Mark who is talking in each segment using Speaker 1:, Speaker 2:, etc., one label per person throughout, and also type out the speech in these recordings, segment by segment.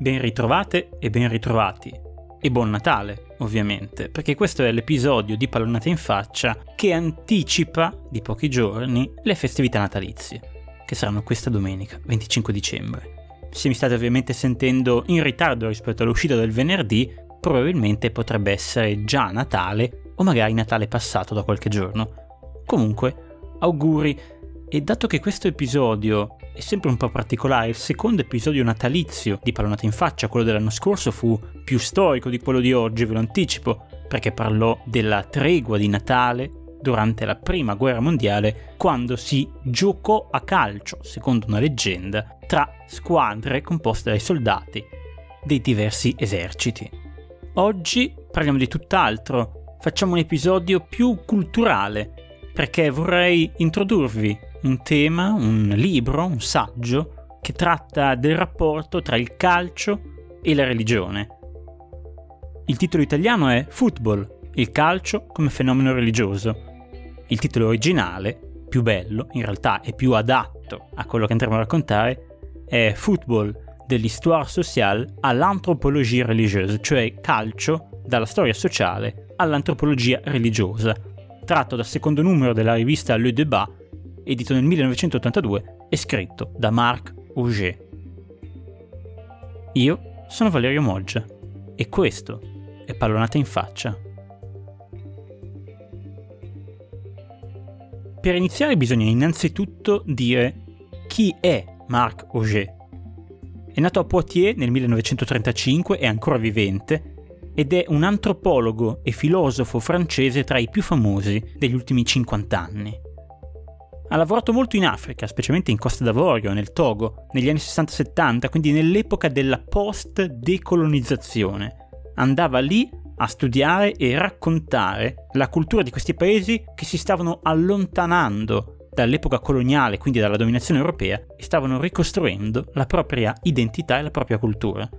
Speaker 1: Ben ritrovate e ben ritrovati. E buon Natale, ovviamente, perché questo è l'episodio di Pallonata in faccia che anticipa di pochi giorni le festività natalizie, che saranno questa domenica, 25 dicembre. Se mi state ovviamente sentendo in ritardo rispetto all'uscita del venerdì, probabilmente potrebbe essere già Natale o magari Natale passato da qualche giorno. Comunque, auguri e dato che questo episodio è sempre un po' particolare, il secondo episodio natalizio di Pallonata in faccia, quello dell'anno scorso, fu più storico di quello di oggi, ve lo anticipo, perché parlò della tregua di Natale durante la prima guerra mondiale, quando si giocò a calcio, secondo una leggenda, tra squadre composte dai soldati dei diversi eserciti. Oggi parliamo di tutt'altro, facciamo un episodio più culturale, perché vorrei introdurvi un tema, un libro, un saggio che tratta del rapporto tra il calcio e la religione. Il titolo italiano è Football, il calcio come fenomeno religioso. Il titolo originale, più bello, in realtà è più adatto a quello che andremo a raccontare, è Football de l'histoire sociale à l'anthropologie religieuse, cioè calcio dalla storia sociale all'antropologia religiosa, tratto dal secondo numero della rivista Le Débat edito nel 1982 e scritto da Marc Auger. Io sono Valerio Moggia e questo è Pallonata in faccia. Per iniziare bisogna innanzitutto dire chi è Marc Auger. È nato a Poitiers nel 1935, è ancora vivente ed è un antropologo e filosofo francese tra i più famosi degli ultimi 50 anni. Ha lavorato molto in Africa, specialmente in Costa d'Avorio, nel Togo, negli anni 60-70, quindi nell'epoca della post-decolonizzazione. Andava lì a studiare e raccontare la cultura di questi paesi che si stavano allontanando dall'epoca coloniale, quindi dalla dominazione europea, e stavano ricostruendo la propria identità e la propria cultura.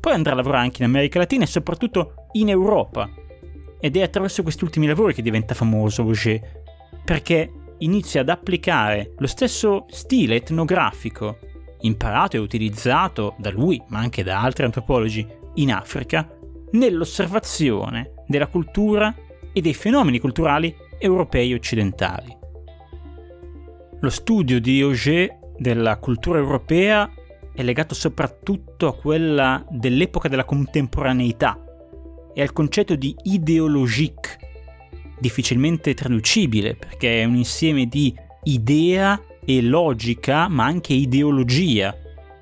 Speaker 1: Poi andrà a lavorare anche in America Latina e soprattutto in Europa. Ed è attraverso questi ultimi lavori che diventa famoso Auger, perché inizia ad applicare lo stesso stile etnografico imparato e utilizzato da lui, ma anche da altri antropologi in Africa, nell'osservazione della cultura e dei fenomeni culturali europei occidentali. Lo studio di Auger della cultura europea è legato soprattutto a quella dell'epoca della contemporaneità e al concetto di idéologique, difficilmente traducibile perché è un insieme di idea e logica, ma anche ideologia.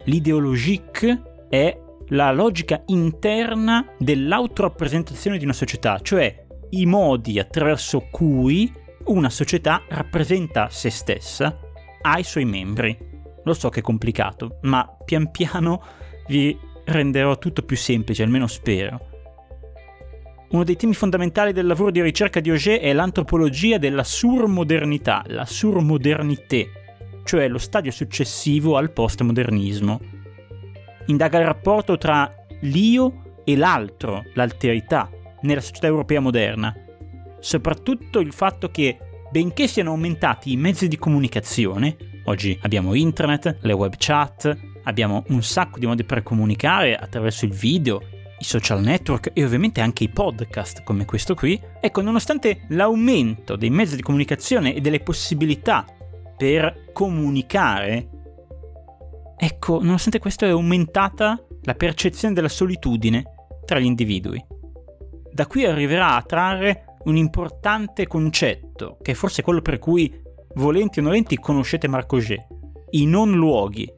Speaker 1: L'ideologique è la logica interna dell'autorappresentazione di una società, cioè i modi attraverso cui una società rappresenta se stessa ai suoi membri. Lo so che è complicato, ma pian piano vi renderò tutto più semplice, almeno spero. Uno dei temi fondamentali del lavoro di ricerca di Auger è l'antropologia della surmodernità, la surmodernité, cioè lo stadio successivo al postmodernismo. Indaga il rapporto tra l'io e l'altro, l'alterità, nella società europea moderna. Soprattutto il fatto che, benché siano aumentati i mezzi di comunicazione, oggi abbiamo internet, le web chat, abbiamo un sacco di modi per comunicare attraverso il video, i social network e ovviamente anche i podcast come questo qui, ecco, nonostante l'aumento dei mezzi di comunicazione e delle possibilità per comunicare, ecco, nonostante questo è aumentata la percezione della solitudine tra gli individui. Da qui arriverà a trarre un importante concetto, che è forse quello per cui, volenti o nolenti, conoscete Marc Auger, i non luoghi,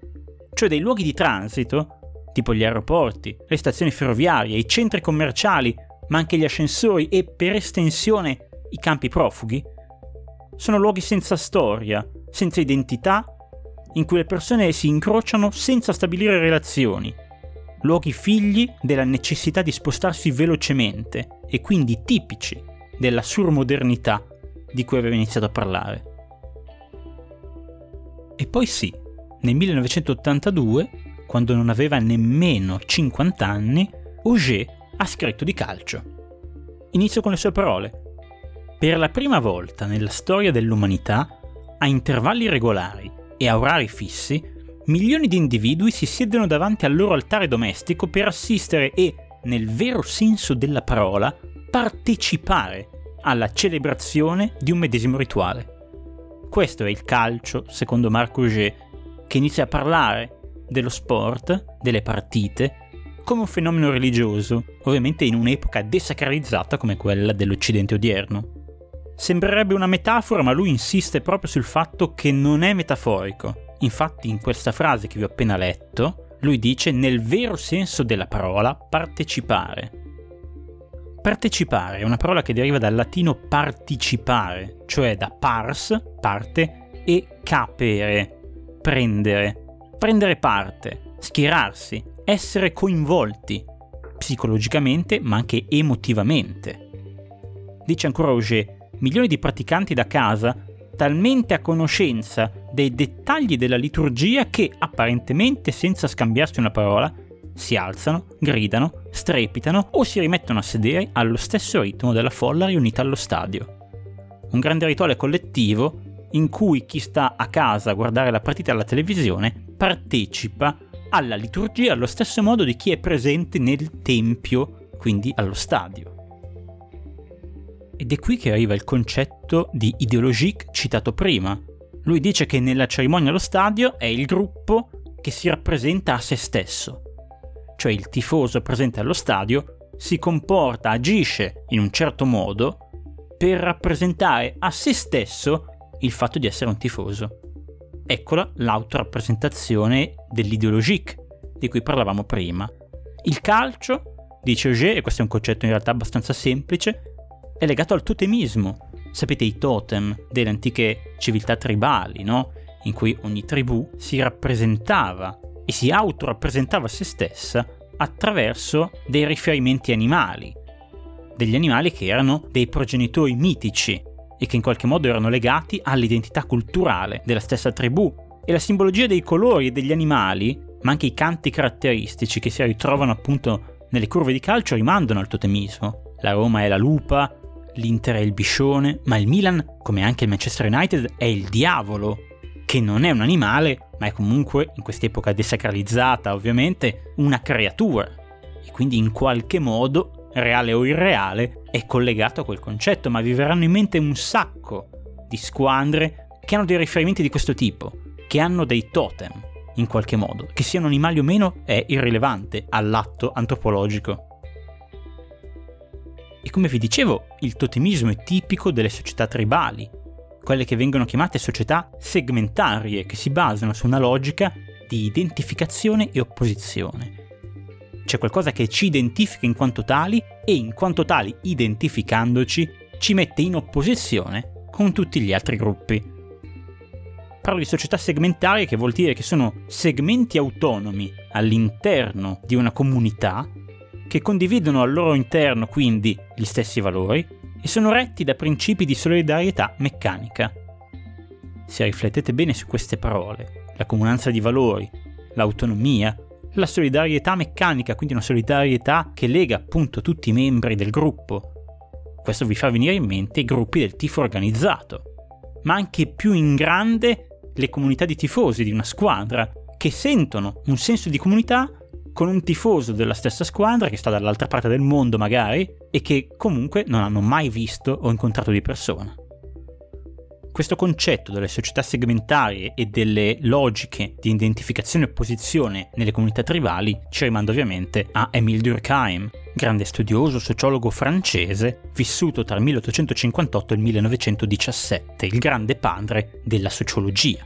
Speaker 1: cioè dei luoghi di transito tipo gli aeroporti, le stazioni ferroviarie, i centri commerciali, ma anche gli ascensori e per estensione i campi profughi, sono luoghi senza storia, senza identità, in cui le persone si incrociano senza stabilire relazioni, luoghi figli della necessità di spostarsi velocemente e quindi tipici della surmodernità di cui avevo iniziato a parlare. E poi sì, nel 1982 quando non aveva nemmeno 50 anni, Auger ha scritto di calcio. Inizio con le sue parole. Per la prima volta nella storia dell'umanità, a intervalli regolari e a orari fissi, milioni di individui si siedono davanti al loro altare domestico per assistere e, nel vero senso della parola, partecipare alla celebrazione di un medesimo rituale. Questo è il calcio, secondo Marc Auger, che inizia a parlare dello sport, delle partite, come un fenomeno religioso, ovviamente in un'epoca desacralizzata come quella dell'Occidente odierno. Sembrerebbe una metafora, ma lui insiste proprio sul fatto che non è metaforico. Infatti in questa frase che vi ho appena letto, lui dice nel vero senso della parola partecipare. Partecipare è una parola che deriva dal latino participare, cioè da pars, parte, e capere, prendere. Prendere parte, schierarsi, essere coinvolti, psicologicamente ma anche emotivamente. Dice ancora Auger, milioni di praticanti da casa talmente a conoscenza dei dettagli della liturgia che, apparentemente senza scambiarsi una parola, si alzano, gridano, strepitano o si rimettono a sedere allo stesso ritmo della folla riunita allo stadio. Un grande rituale collettivo in cui chi sta a casa a guardare la partita alla televisione partecipa alla liturgia allo stesso modo di chi è presente nel tempio, quindi allo stadio. Ed è qui che arriva il concetto di ideologique citato prima. Lui dice che nella cerimonia allo stadio è il gruppo che si rappresenta a se stesso. Cioè il tifoso presente allo stadio si comporta, agisce in un certo modo per rappresentare a se stesso il fatto di essere un tifoso. Eccola l'autorappresentazione dell'ideologique di cui parlavamo prima. Il calcio, dice Auger, e questo è un concetto in realtà abbastanza semplice, è legato al totemismo. Sapete i totem delle antiche civiltà tribali, no? In cui ogni tribù si rappresentava e si autorappresentava se stessa attraverso dei riferimenti animali, degli animali che erano dei progenitori mitici e che in qualche modo erano legati all'identità culturale della stessa tribù. E la simbologia dei colori e degli animali, ma anche i canti caratteristici che si ritrovano appunto nelle curve di calcio rimandano al totemismo. La Roma è la lupa, l'Inter è il biscione, ma il Milan, come anche il Manchester United, è il diavolo, che non è un animale, ma è comunque, in quest'epoca desacralizzata ovviamente, una creatura. E quindi in qualche modo, reale o irreale, è collegato a quel concetto, ma vi verranno in mente un sacco di squadre che hanno dei riferimenti di questo tipo, che hanno dei totem, in qualche modo. Che siano animali o meno è irrilevante all'atto antropologico. E come vi dicevo, il totemismo è tipico delle società tribali, quelle che vengono chiamate società segmentarie, che si basano su una logica di identificazione e opposizione. C'è qualcosa che ci identifica in quanto tali e in quanto tali, identificandoci, ci mette in opposizione con tutti gli altri gruppi. Parlo di società segmentarie che vuol dire che sono segmenti autonomi all'interno di una comunità che condividono al loro interno quindi gli stessi valori e sono retti da principi di solidarietà meccanica. Se riflettete bene su queste parole, la comunanza di valori, l'autonomia, la solidarietà meccanica, quindi una solidarietà che lega appunto tutti i membri del gruppo. Questo vi fa venire in mente i gruppi del tifo organizzato, ma anche più in grande le comunità di tifosi di una squadra che sentono un senso di comunità con un tifoso della stessa squadra che sta dall'altra parte del mondo magari e che comunque non hanno mai visto o incontrato di persona. Questo concetto delle società segmentarie e delle logiche di identificazione e opposizione nelle comunità tribali ci rimanda ovviamente a Émile Durkheim, grande studioso sociologo francese vissuto tra il 1858 e il 1917, il grande padre della sociologia.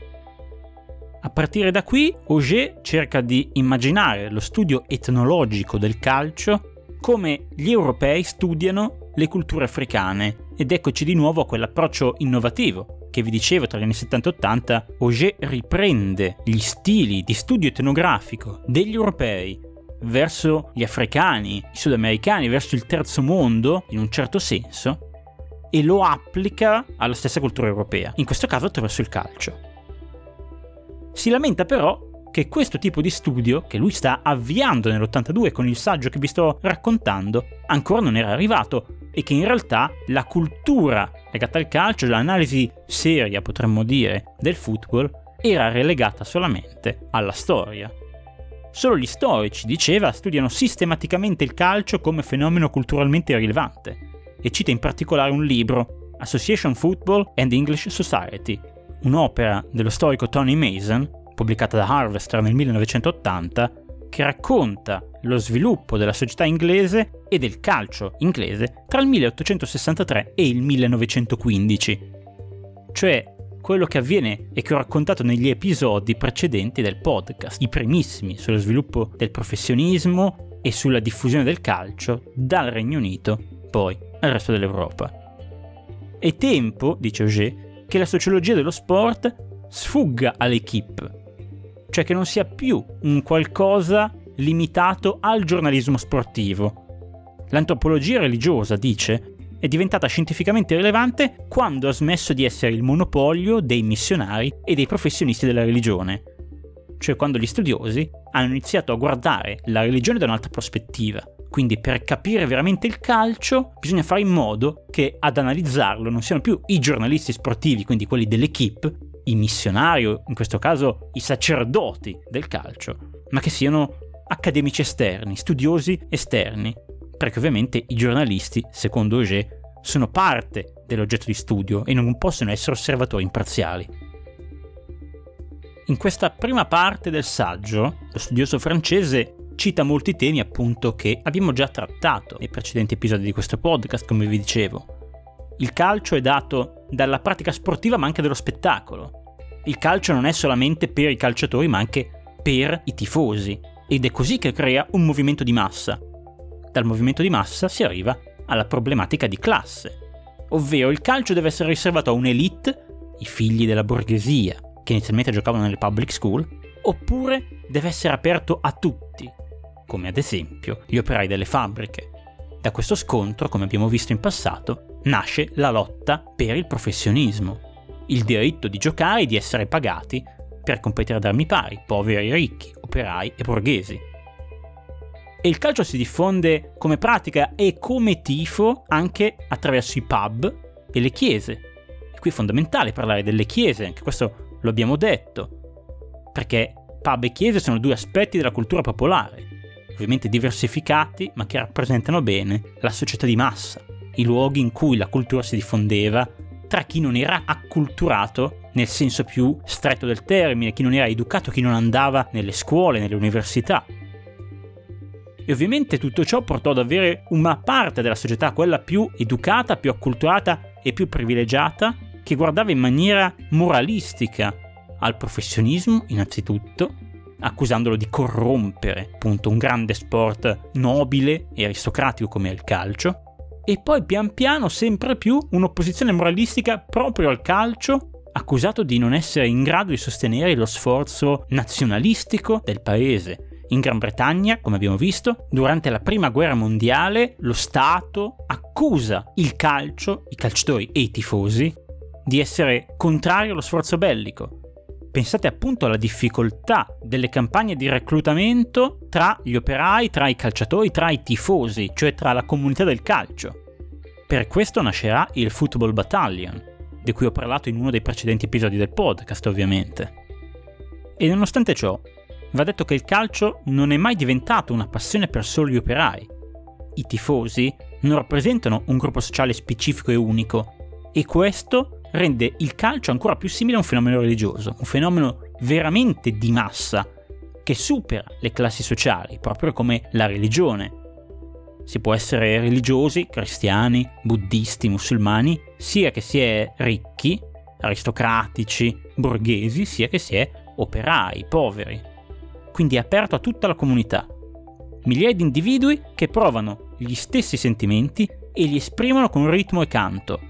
Speaker 1: A partire da qui, Auger cerca di immaginare lo studio etnologico del calcio come gli europei studiano le culture africane ed eccoci di nuovo a quell'approccio innovativo che vi dicevo tra gli anni 70 e 80 Auger riprende gli stili di studio etnografico degli europei verso gli africani, i sudamericani, verso il terzo mondo in un certo senso e lo applica alla stessa cultura europea, in questo caso attraverso il calcio. Si lamenta però che questo tipo di studio, che lui sta avviando nell'82 con il saggio che vi sto raccontando, ancora non era arrivato e che in realtà la cultura legata al calcio, l'analisi seria potremmo dire del football, era relegata solamente alla storia. Solo gli storici, diceva, studiano sistematicamente il calcio come fenomeno culturalmente rilevante e cita in particolare un libro, Association Football and English Society, un'opera dello storico Tony Mason, pubblicata da Harvester nel 1980, che racconta lo sviluppo della società inglese e del calcio inglese tra il 1863 e il 1915. Cioè, quello che avviene e che ho raccontato negli episodi precedenti del podcast, i primissimi sullo sviluppo del professionismo e sulla diffusione del calcio dal Regno Unito poi al resto dell'Europa. È tempo, dice Auger, che la sociologia dello sport sfugga all'equipe, cioè che non sia più un qualcosa limitato al giornalismo sportivo. L'antropologia religiosa, dice, è diventata scientificamente rilevante quando ha smesso di essere il monopolio dei missionari e dei professionisti della religione, cioè quando gli studiosi hanno iniziato a guardare la religione da un'altra prospettiva. Quindi per capire veramente il calcio bisogna fare in modo che ad analizzarlo non siano più i giornalisti sportivi, quindi quelli dell'equipe, i missionari o in questo caso i sacerdoti del calcio, ma che siano accademici esterni, studiosi esterni, perché ovviamente i giornalisti, secondo Auger, sono parte dell'oggetto di studio e non possono essere osservatori imparziali. In questa prima parte del saggio, lo studioso francese cita molti temi appunto che abbiamo già trattato nei precedenti episodi di questo podcast, come vi dicevo. Il calcio è dato dalla pratica sportiva ma anche dallo spettacolo. Il calcio non è solamente per i calciatori ma anche per i tifosi ed è così che crea un movimento di massa, dal movimento di massa si arriva alla problematica di classe, ovvero il calcio deve essere riservato a un'elite, i figli della borghesia, che inizialmente giocavano nelle public school, oppure deve essere aperto a tutti, come ad esempio gli operai delle fabbriche. Da questo scontro, come abbiamo visto in passato, nasce la lotta per il professionismo, il diritto di giocare e di essere pagati per competere ad armi pari, poveri e ricchi, operai e borghesi e il calcio si diffonde come pratica e come tifo anche attraverso i pub e le chiese. E qui è fondamentale parlare delle chiese, anche questo lo abbiamo detto, perché pub e chiese sono due aspetti della cultura popolare, ovviamente diversificati ma che rappresentano bene la società di massa, i luoghi in cui la cultura si diffondeva tra chi non era acculturato nel senso più stretto del termine, chi non era educato, chi non andava nelle scuole, nelle università. E ovviamente tutto ciò portò ad avere una parte della società, quella più educata, più acculturata e più privilegiata, che guardava in maniera moralistica al professionismo innanzitutto, accusandolo di corrompere appunto un grande sport nobile e aristocratico come il calcio, e poi pian piano sempre più un'opposizione moralistica proprio al calcio, accusato di non essere in grado di sostenere lo sforzo nazionalistico del paese in Gran Bretagna, come abbiamo visto, durante la Prima Guerra Mondiale lo Stato accusa il calcio, i calciatori e i tifosi di essere contrari allo sforzo bellico. Pensate appunto alla difficoltà delle campagne di reclutamento tra gli operai, tra i calciatori, tra i tifosi, cioè tra la comunità del calcio. Per questo nascerà il Football Battalion, di cui ho parlato in uno dei precedenti episodi del podcast ovviamente. E nonostante ciò, va detto che il calcio non è mai diventato una passione per solo gli operai. I tifosi non rappresentano un gruppo sociale specifico e unico e questo rende il calcio ancora più simile a un fenomeno religioso, un fenomeno veramente di massa che supera le classi sociali, proprio come la religione. Si può essere religiosi, cristiani, buddisti, musulmani, sia che si è ricchi, aristocratici, borghesi, sia che si è operai, poveri quindi è aperto a tutta la comunità. Migliaia di individui che provano gli stessi sentimenti e li esprimono con ritmo e canto.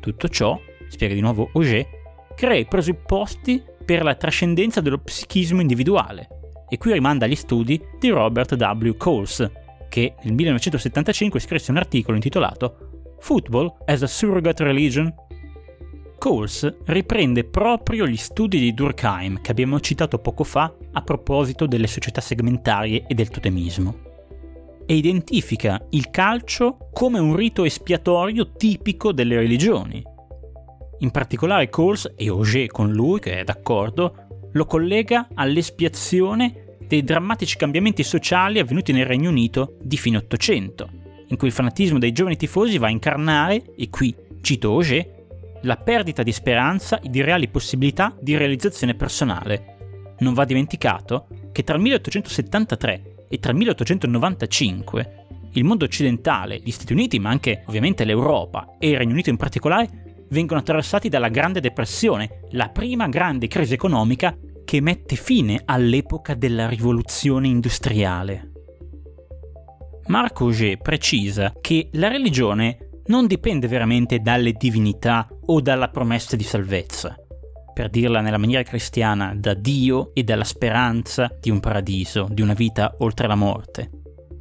Speaker 1: Tutto ciò, spiega di nuovo Auger, crea i presupposti per la trascendenza dello psichismo individuale. E qui rimanda agli studi di Robert W. Coles, che nel 1975 scrisse un articolo intitolato Football as a Surrogate Religion Coles riprende proprio gli studi di Durkheim che abbiamo citato poco fa a proposito delle società segmentarie e del totemismo e identifica il calcio come un rito espiatorio tipico delle religioni. In particolare Coles, e Auger con lui, che è d'accordo, lo collega all'espiazione dei drammatici cambiamenti sociali avvenuti nel Regno Unito di fine Ottocento, in cui il fanatismo dei giovani tifosi va a incarnare, e qui cito Auger, la perdita di speranza e di reali possibilità di realizzazione personale. Non va dimenticato che tra il 1873 e tra il 1895 il mondo occidentale, gli Stati Uniti, ma anche ovviamente l'Europa e il Regno Unito in particolare, vengono attraversati dalla Grande Depressione, la prima grande crisi economica che mette fine all'epoca della rivoluzione industriale. Marc Auger precisa che la religione non dipende veramente dalle divinità o dalla promessa di salvezza. Per dirla nella maniera cristiana, da Dio e dalla speranza di un paradiso, di una vita oltre la morte.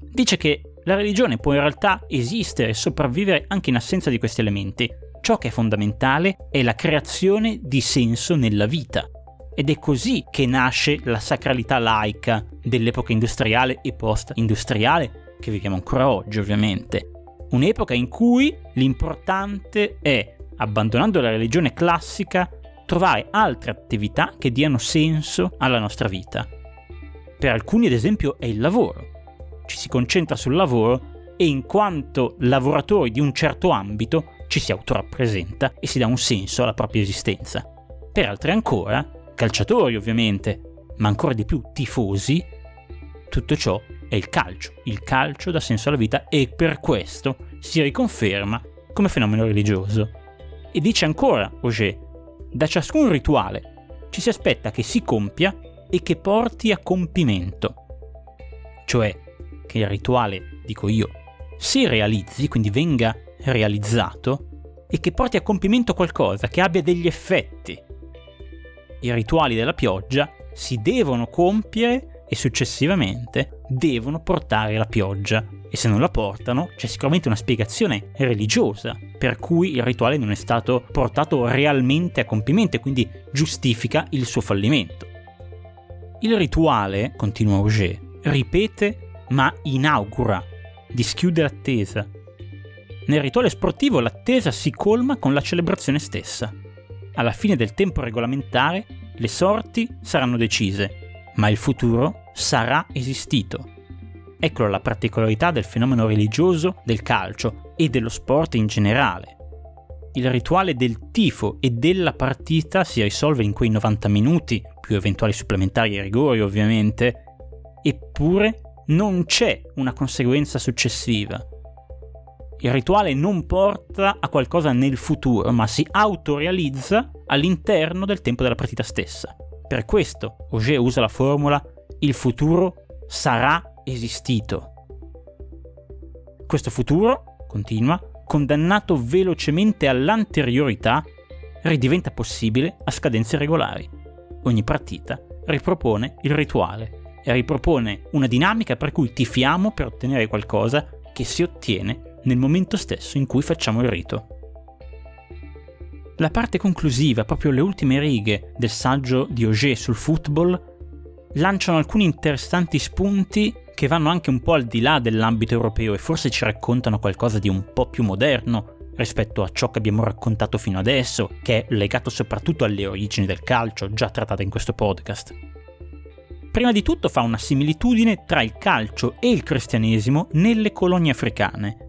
Speaker 1: Dice che la religione può in realtà esistere e sopravvivere anche in assenza di questi elementi. Ciò che è fondamentale è la creazione di senso nella vita. Ed è così che nasce la sacralità laica dell'epoca industriale e post-industriale, che viviamo ancora oggi ovviamente. Un'epoca in cui l'importante è, abbandonando la religione classica, trovare altre attività che diano senso alla nostra vita. Per alcuni, ad esempio, è il lavoro. Ci si concentra sul lavoro e in quanto lavoratori di un certo ambito ci si autorappresenta e si dà un senso alla propria esistenza. Per altri ancora, calciatori ovviamente, ma ancora di più tifosi, tutto ciò è il calcio. Il calcio dà senso alla vita e per questo si riconferma come fenomeno religioso. E dice ancora Auger, da ciascun rituale ci si aspetta che si compia e che porti a compimento. Cioè che il rituale, dico io, si realizzi, quindi venga realizzato, e che porti a compimento qualcosa, che abbia degli effetti. I rituali della pioggia si devono compiere e successivamente devono portare la pioggia. E se non la portano, c'è sicuramente una spiegazione religiosa per cui il rituale non è stato portato realmente a compimento e quindi giustifica il suo fallimento. Il rituale, continua Auger, ripete ma inaugura, dischiude l'attesa. Nel rituale sportivo l'attesa si colma con la celebrazione stessa. Alla fine del tempo regolamentare le sorti saranno decise ma il futuro sarà esistito. Ecco la particolarità del fenomeno religioso del calcio e dello sport in generale. Il rituale del tifo e della partita si risolve in quei 90 minuti, più eventuali supplementari e rigori ovviamente, eppure non c'è una conseguenza successiva. Il rituale non porta a qualcosa nel futuro, ma si autorealizza all'interno del tempo della partita stessa. Per questo Auger usa la formula il futuro sarà esistito. Questo futuro, continua, condannato velocemente all'anteriorità, ridiventa possibile a scadenze regolari. Ogni partita ripropone il rituale e ripropone una dinamica per cui tifiamo per ottenere qualcosa che si ottiene nel momento stesso in cui facciamo il rito. La parte conclusiva, proprio le ultime righe del saggio di Auger sul football, lanciano alcuni interessanti spunti che vanno anche un po' al di là dell'ambito europeo e forse ci raccontano qualcosa di un po' più moderno rispetto a ciò che abbiamo raccontato fino adesso, che è legato soprattutto alle origini del calcio, già trattate in questo podcast. Prima di tutto fa una similitudine tra il calcio e il cristianesimo nelle colonie africane,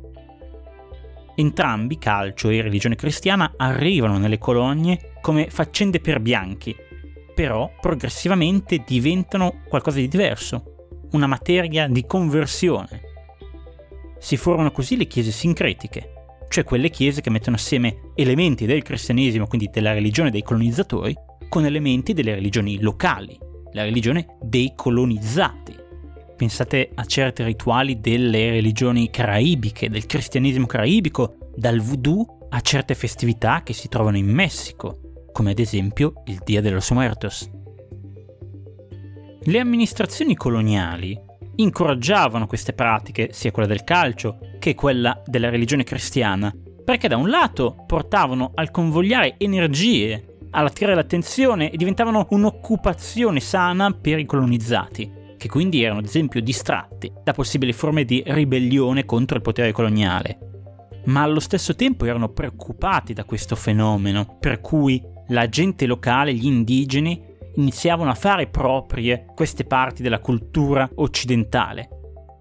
Speaker 1: Entrambi, calcio e religione cristiana, arrivano nelle colonie come faccende per bianchi, però progressivamente diventano qualcosa di diverso, una materia di conversione. Si formano così le chiese sincretiche, cioè quelle chiese che mettono assieme elementi del cristianesimo, quindi della religione dei colonizzatori, con elementi delle religioni locali, la religione dei colonizzati. Pensate a certi rituali delle religioni caraibiche, del cristianesimo caraibico, dal voodoo a certe festività che si trovano in Messico, come ad esempio il Dia de los Muertos. Le amministrazioni coloniali incoraggiavano queste pratiche, sia quella del calcio che quella della religione cristiana, perché da un lato portavano al convogliare energie, all'attirare l'attenzione e diventavano un'occupazione sana per i colonizzati che quindi erano ad esempio distratti da possibili forme di ribellione contro il potere coloniale. Ma allo stesso tempo erano preoccupati da questo fenomeno, per cui la gente locale, gli indigeni, iniziavano a fare proprie queste parti della cultura occidentale,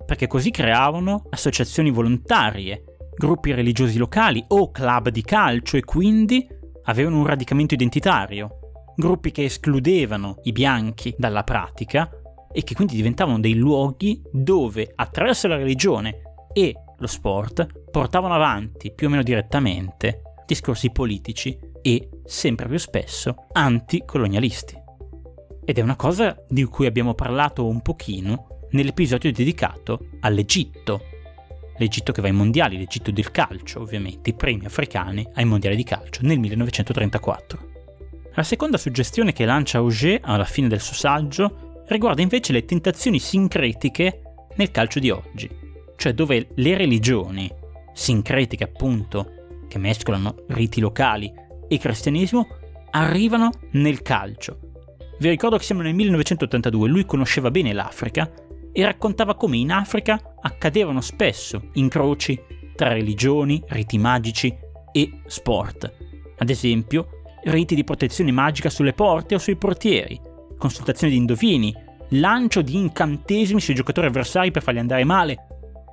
Speaker 1: perché così creavano associazioni volontarie, gruppi religiosi locali o club di calcio e quindi avevano un radicamento identitario, gruppi che escludevano i bianchi dalla pratica e che quindi diventavano dei luoghi dove attraverso la religione e lo sport portavano avanti più o meno direttamente discorsi politici e, sempre più spesso, anticolonialisti. Ed è una cosa di cui abbiamo parlato un pochino nell'episodio dedicato all'Egitto. L'Egitto che va ai mondiali, l'Egitto del calcio, ovviamente, i premi africani ai mondiali di calcio nel 1934. La seconda suggestione che lancia Auger alla fine del suo saggio riguarda invece le tentazioni sincretiche nel calcio di oggi, cioè dove le religioni, sincretiche appunto, che mescolano riti locali e cristianesimo, arrivano nel calcio. Vi ricordo che siamo nel 1982, lui conosceva bene l'Africa e raccontava come in Africa accadevano spesso incroci tra religioni, riti magici e sport. Ad esempio, riti di protezione magica sulle porte o sui portieri, consultazioni di indovini, lancio di incantesimi sui giocatori avversari per farli andare male,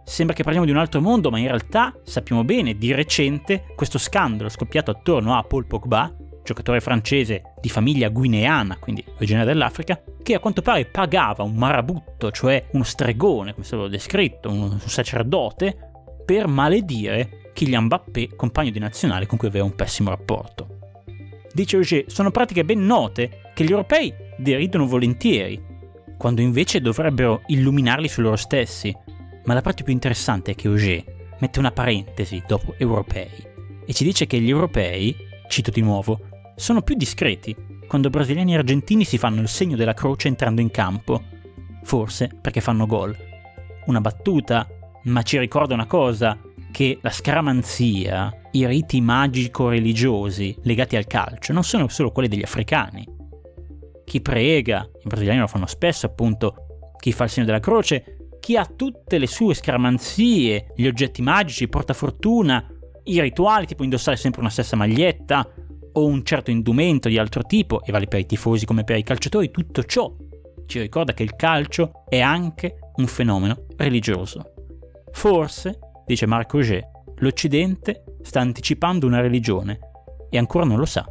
Speaker 1: Sembra che parliamo di un altro mondo, ma in realtà sappiamo bene di recente questo scandalo scoppiato attorno a Paul Pogba, giocatore francese di famiglia guineana, quindi originario dell'Africa, che a quanto pare pagava un marabutto, cioè uno stregone, come l'ho descritto, un sacerdote, per maledire Kylian Mbappé, compagno di nazionale con cui aveva un pessimo rapporto. Dice Auger, sono pratiche ben note che gli europei deridono volentieri, quando invece dovrebbero illuminarli su loro stessi, ma la parte più interessante è che Auger mette una parentesi dopo europei e ci dice che gli europei, cito di nuovo, sono più discreti quando brasiliani e argentini si fanno il segno della croce entrando in campo, forse perché fanno gol. Una battuta, ma ci ricorda una cosa, che la scaramanzia, i riti magico-religiosi legati al calcio non sono solo quelli degli africani. Chi prega, i brasiliani lo fanno spesso appunto, chi fa il segno della croce chi ha tutte le sue scaramanzie, gli oggetti magici, portafortuna, i rituali, tipo indossare sempre una stessa maglietta o un certo indumento di altro tipo, e vale per i tifosi come per i calciatori, tutto ciò ci ricorda che il calcio è anche un fenomeno religioso. Forse, dice Marc Auger, l'Occidente sta anticipando una religione e ancora non lo sa.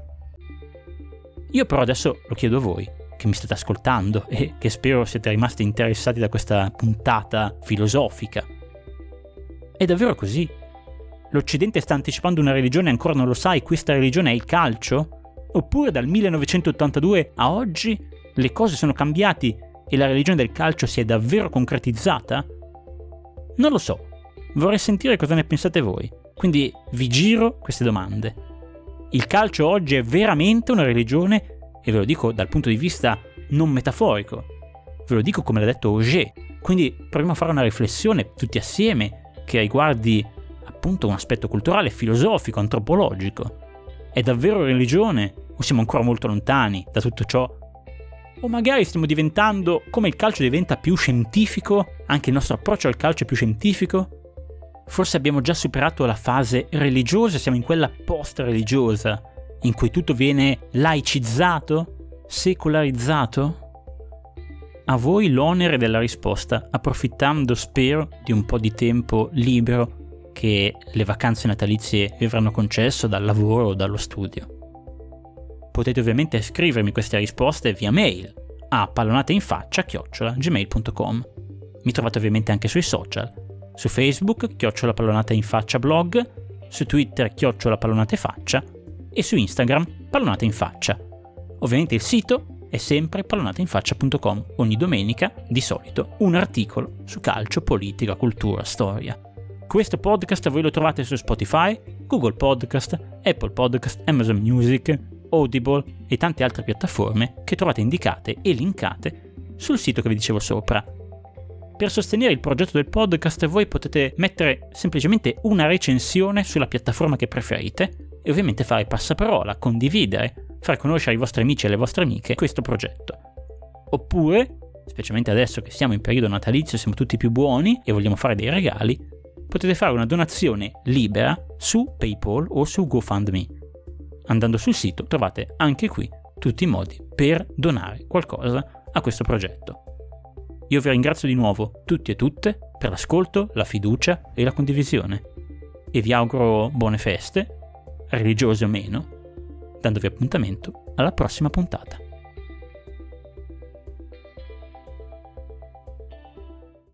Speaker 1: Io però adesso lo chiedo a voi che mi state ascoltando e che spero siete rimasti interessati da questa puntata filosofica. È davvero così? L'Occidente sta anticipando una religione e ancora non lo sai, questa religione è il calcio? Oppure dal 1982 a oggi le cose sono cambiate e la religione del calcio si è davvero concretizzata? Non lo so, vorrei sentire cosa ne pensate voi, quindi vi giro queste domande. Il calcio oggi è veramente una religione e ve lo dico dal punto di vista non metaforico, ve lo dico come l'ha detto Auger. Quindi proviamo a fare una riflessione tutti assieme che riguardi appunto un aspetto culturale, filosofico, antropologico. È davvero religione o siamo ancora molto lontani da tutto ciò? O magari stiamo diventando, come il calcio diventa più scientifico, anche il nostro approccio al calcio è più scientifico? Forse abbiamo già superato la fase religiosa siamo in quella post-religiosa, in cui tutto viene laicizzato, secolarizzato? A voi l'onere della risposta, approfittando spero di un po' di tempo libero che le vacanze natalizie vi avranno concesso dal lavoro o dallo studio. Potete ovviamente scrivermi queste risposte via mail a pallonateinfaccia-gmail.com. Mi trovate ovviamente anche sui social, su Facebook, chiocciola pallonata in faccia blog, su Twitter, chiocciola pallonate faccia e su Instagram Pallonate in Faccia. Ovviamente il sito è sempre pallonateinfaccia.com, ogni domenica di solito un articolo su calcio, politica, cultura, storia. Questo podcast voi lo trovate su Spotify, Google Podcast, Apple Podcast, Amazon Music, Audible e tante altre piattaforme che trovate indicate e linkate sul sito che vi dicevo sopra. Per sostenere il progetto del podcast voi potete mettere semplicemente una recensione sulla piattaforma che preferite e ovviamente fare passaparola, condividere, far conoscere ai vostri amici e alle vostre amiche questo progetto. Oppure, specialmente adesso che siamo in periodo natalizio, siamo tutti più buoni e vogliamo fare dei regali, potete fare una donazione libera su PayPal o su GoFundMe. Andando sul sito trovate anche qui tutti i modi per donare qualcosa a questo progetto. Io vi ringrazio di nuovo tutti e tutte per l'ascolto, la fiducia e la condivisione e vi auguro buone feste, religiose o meno, dandovi appuntamento alla prossima puntata.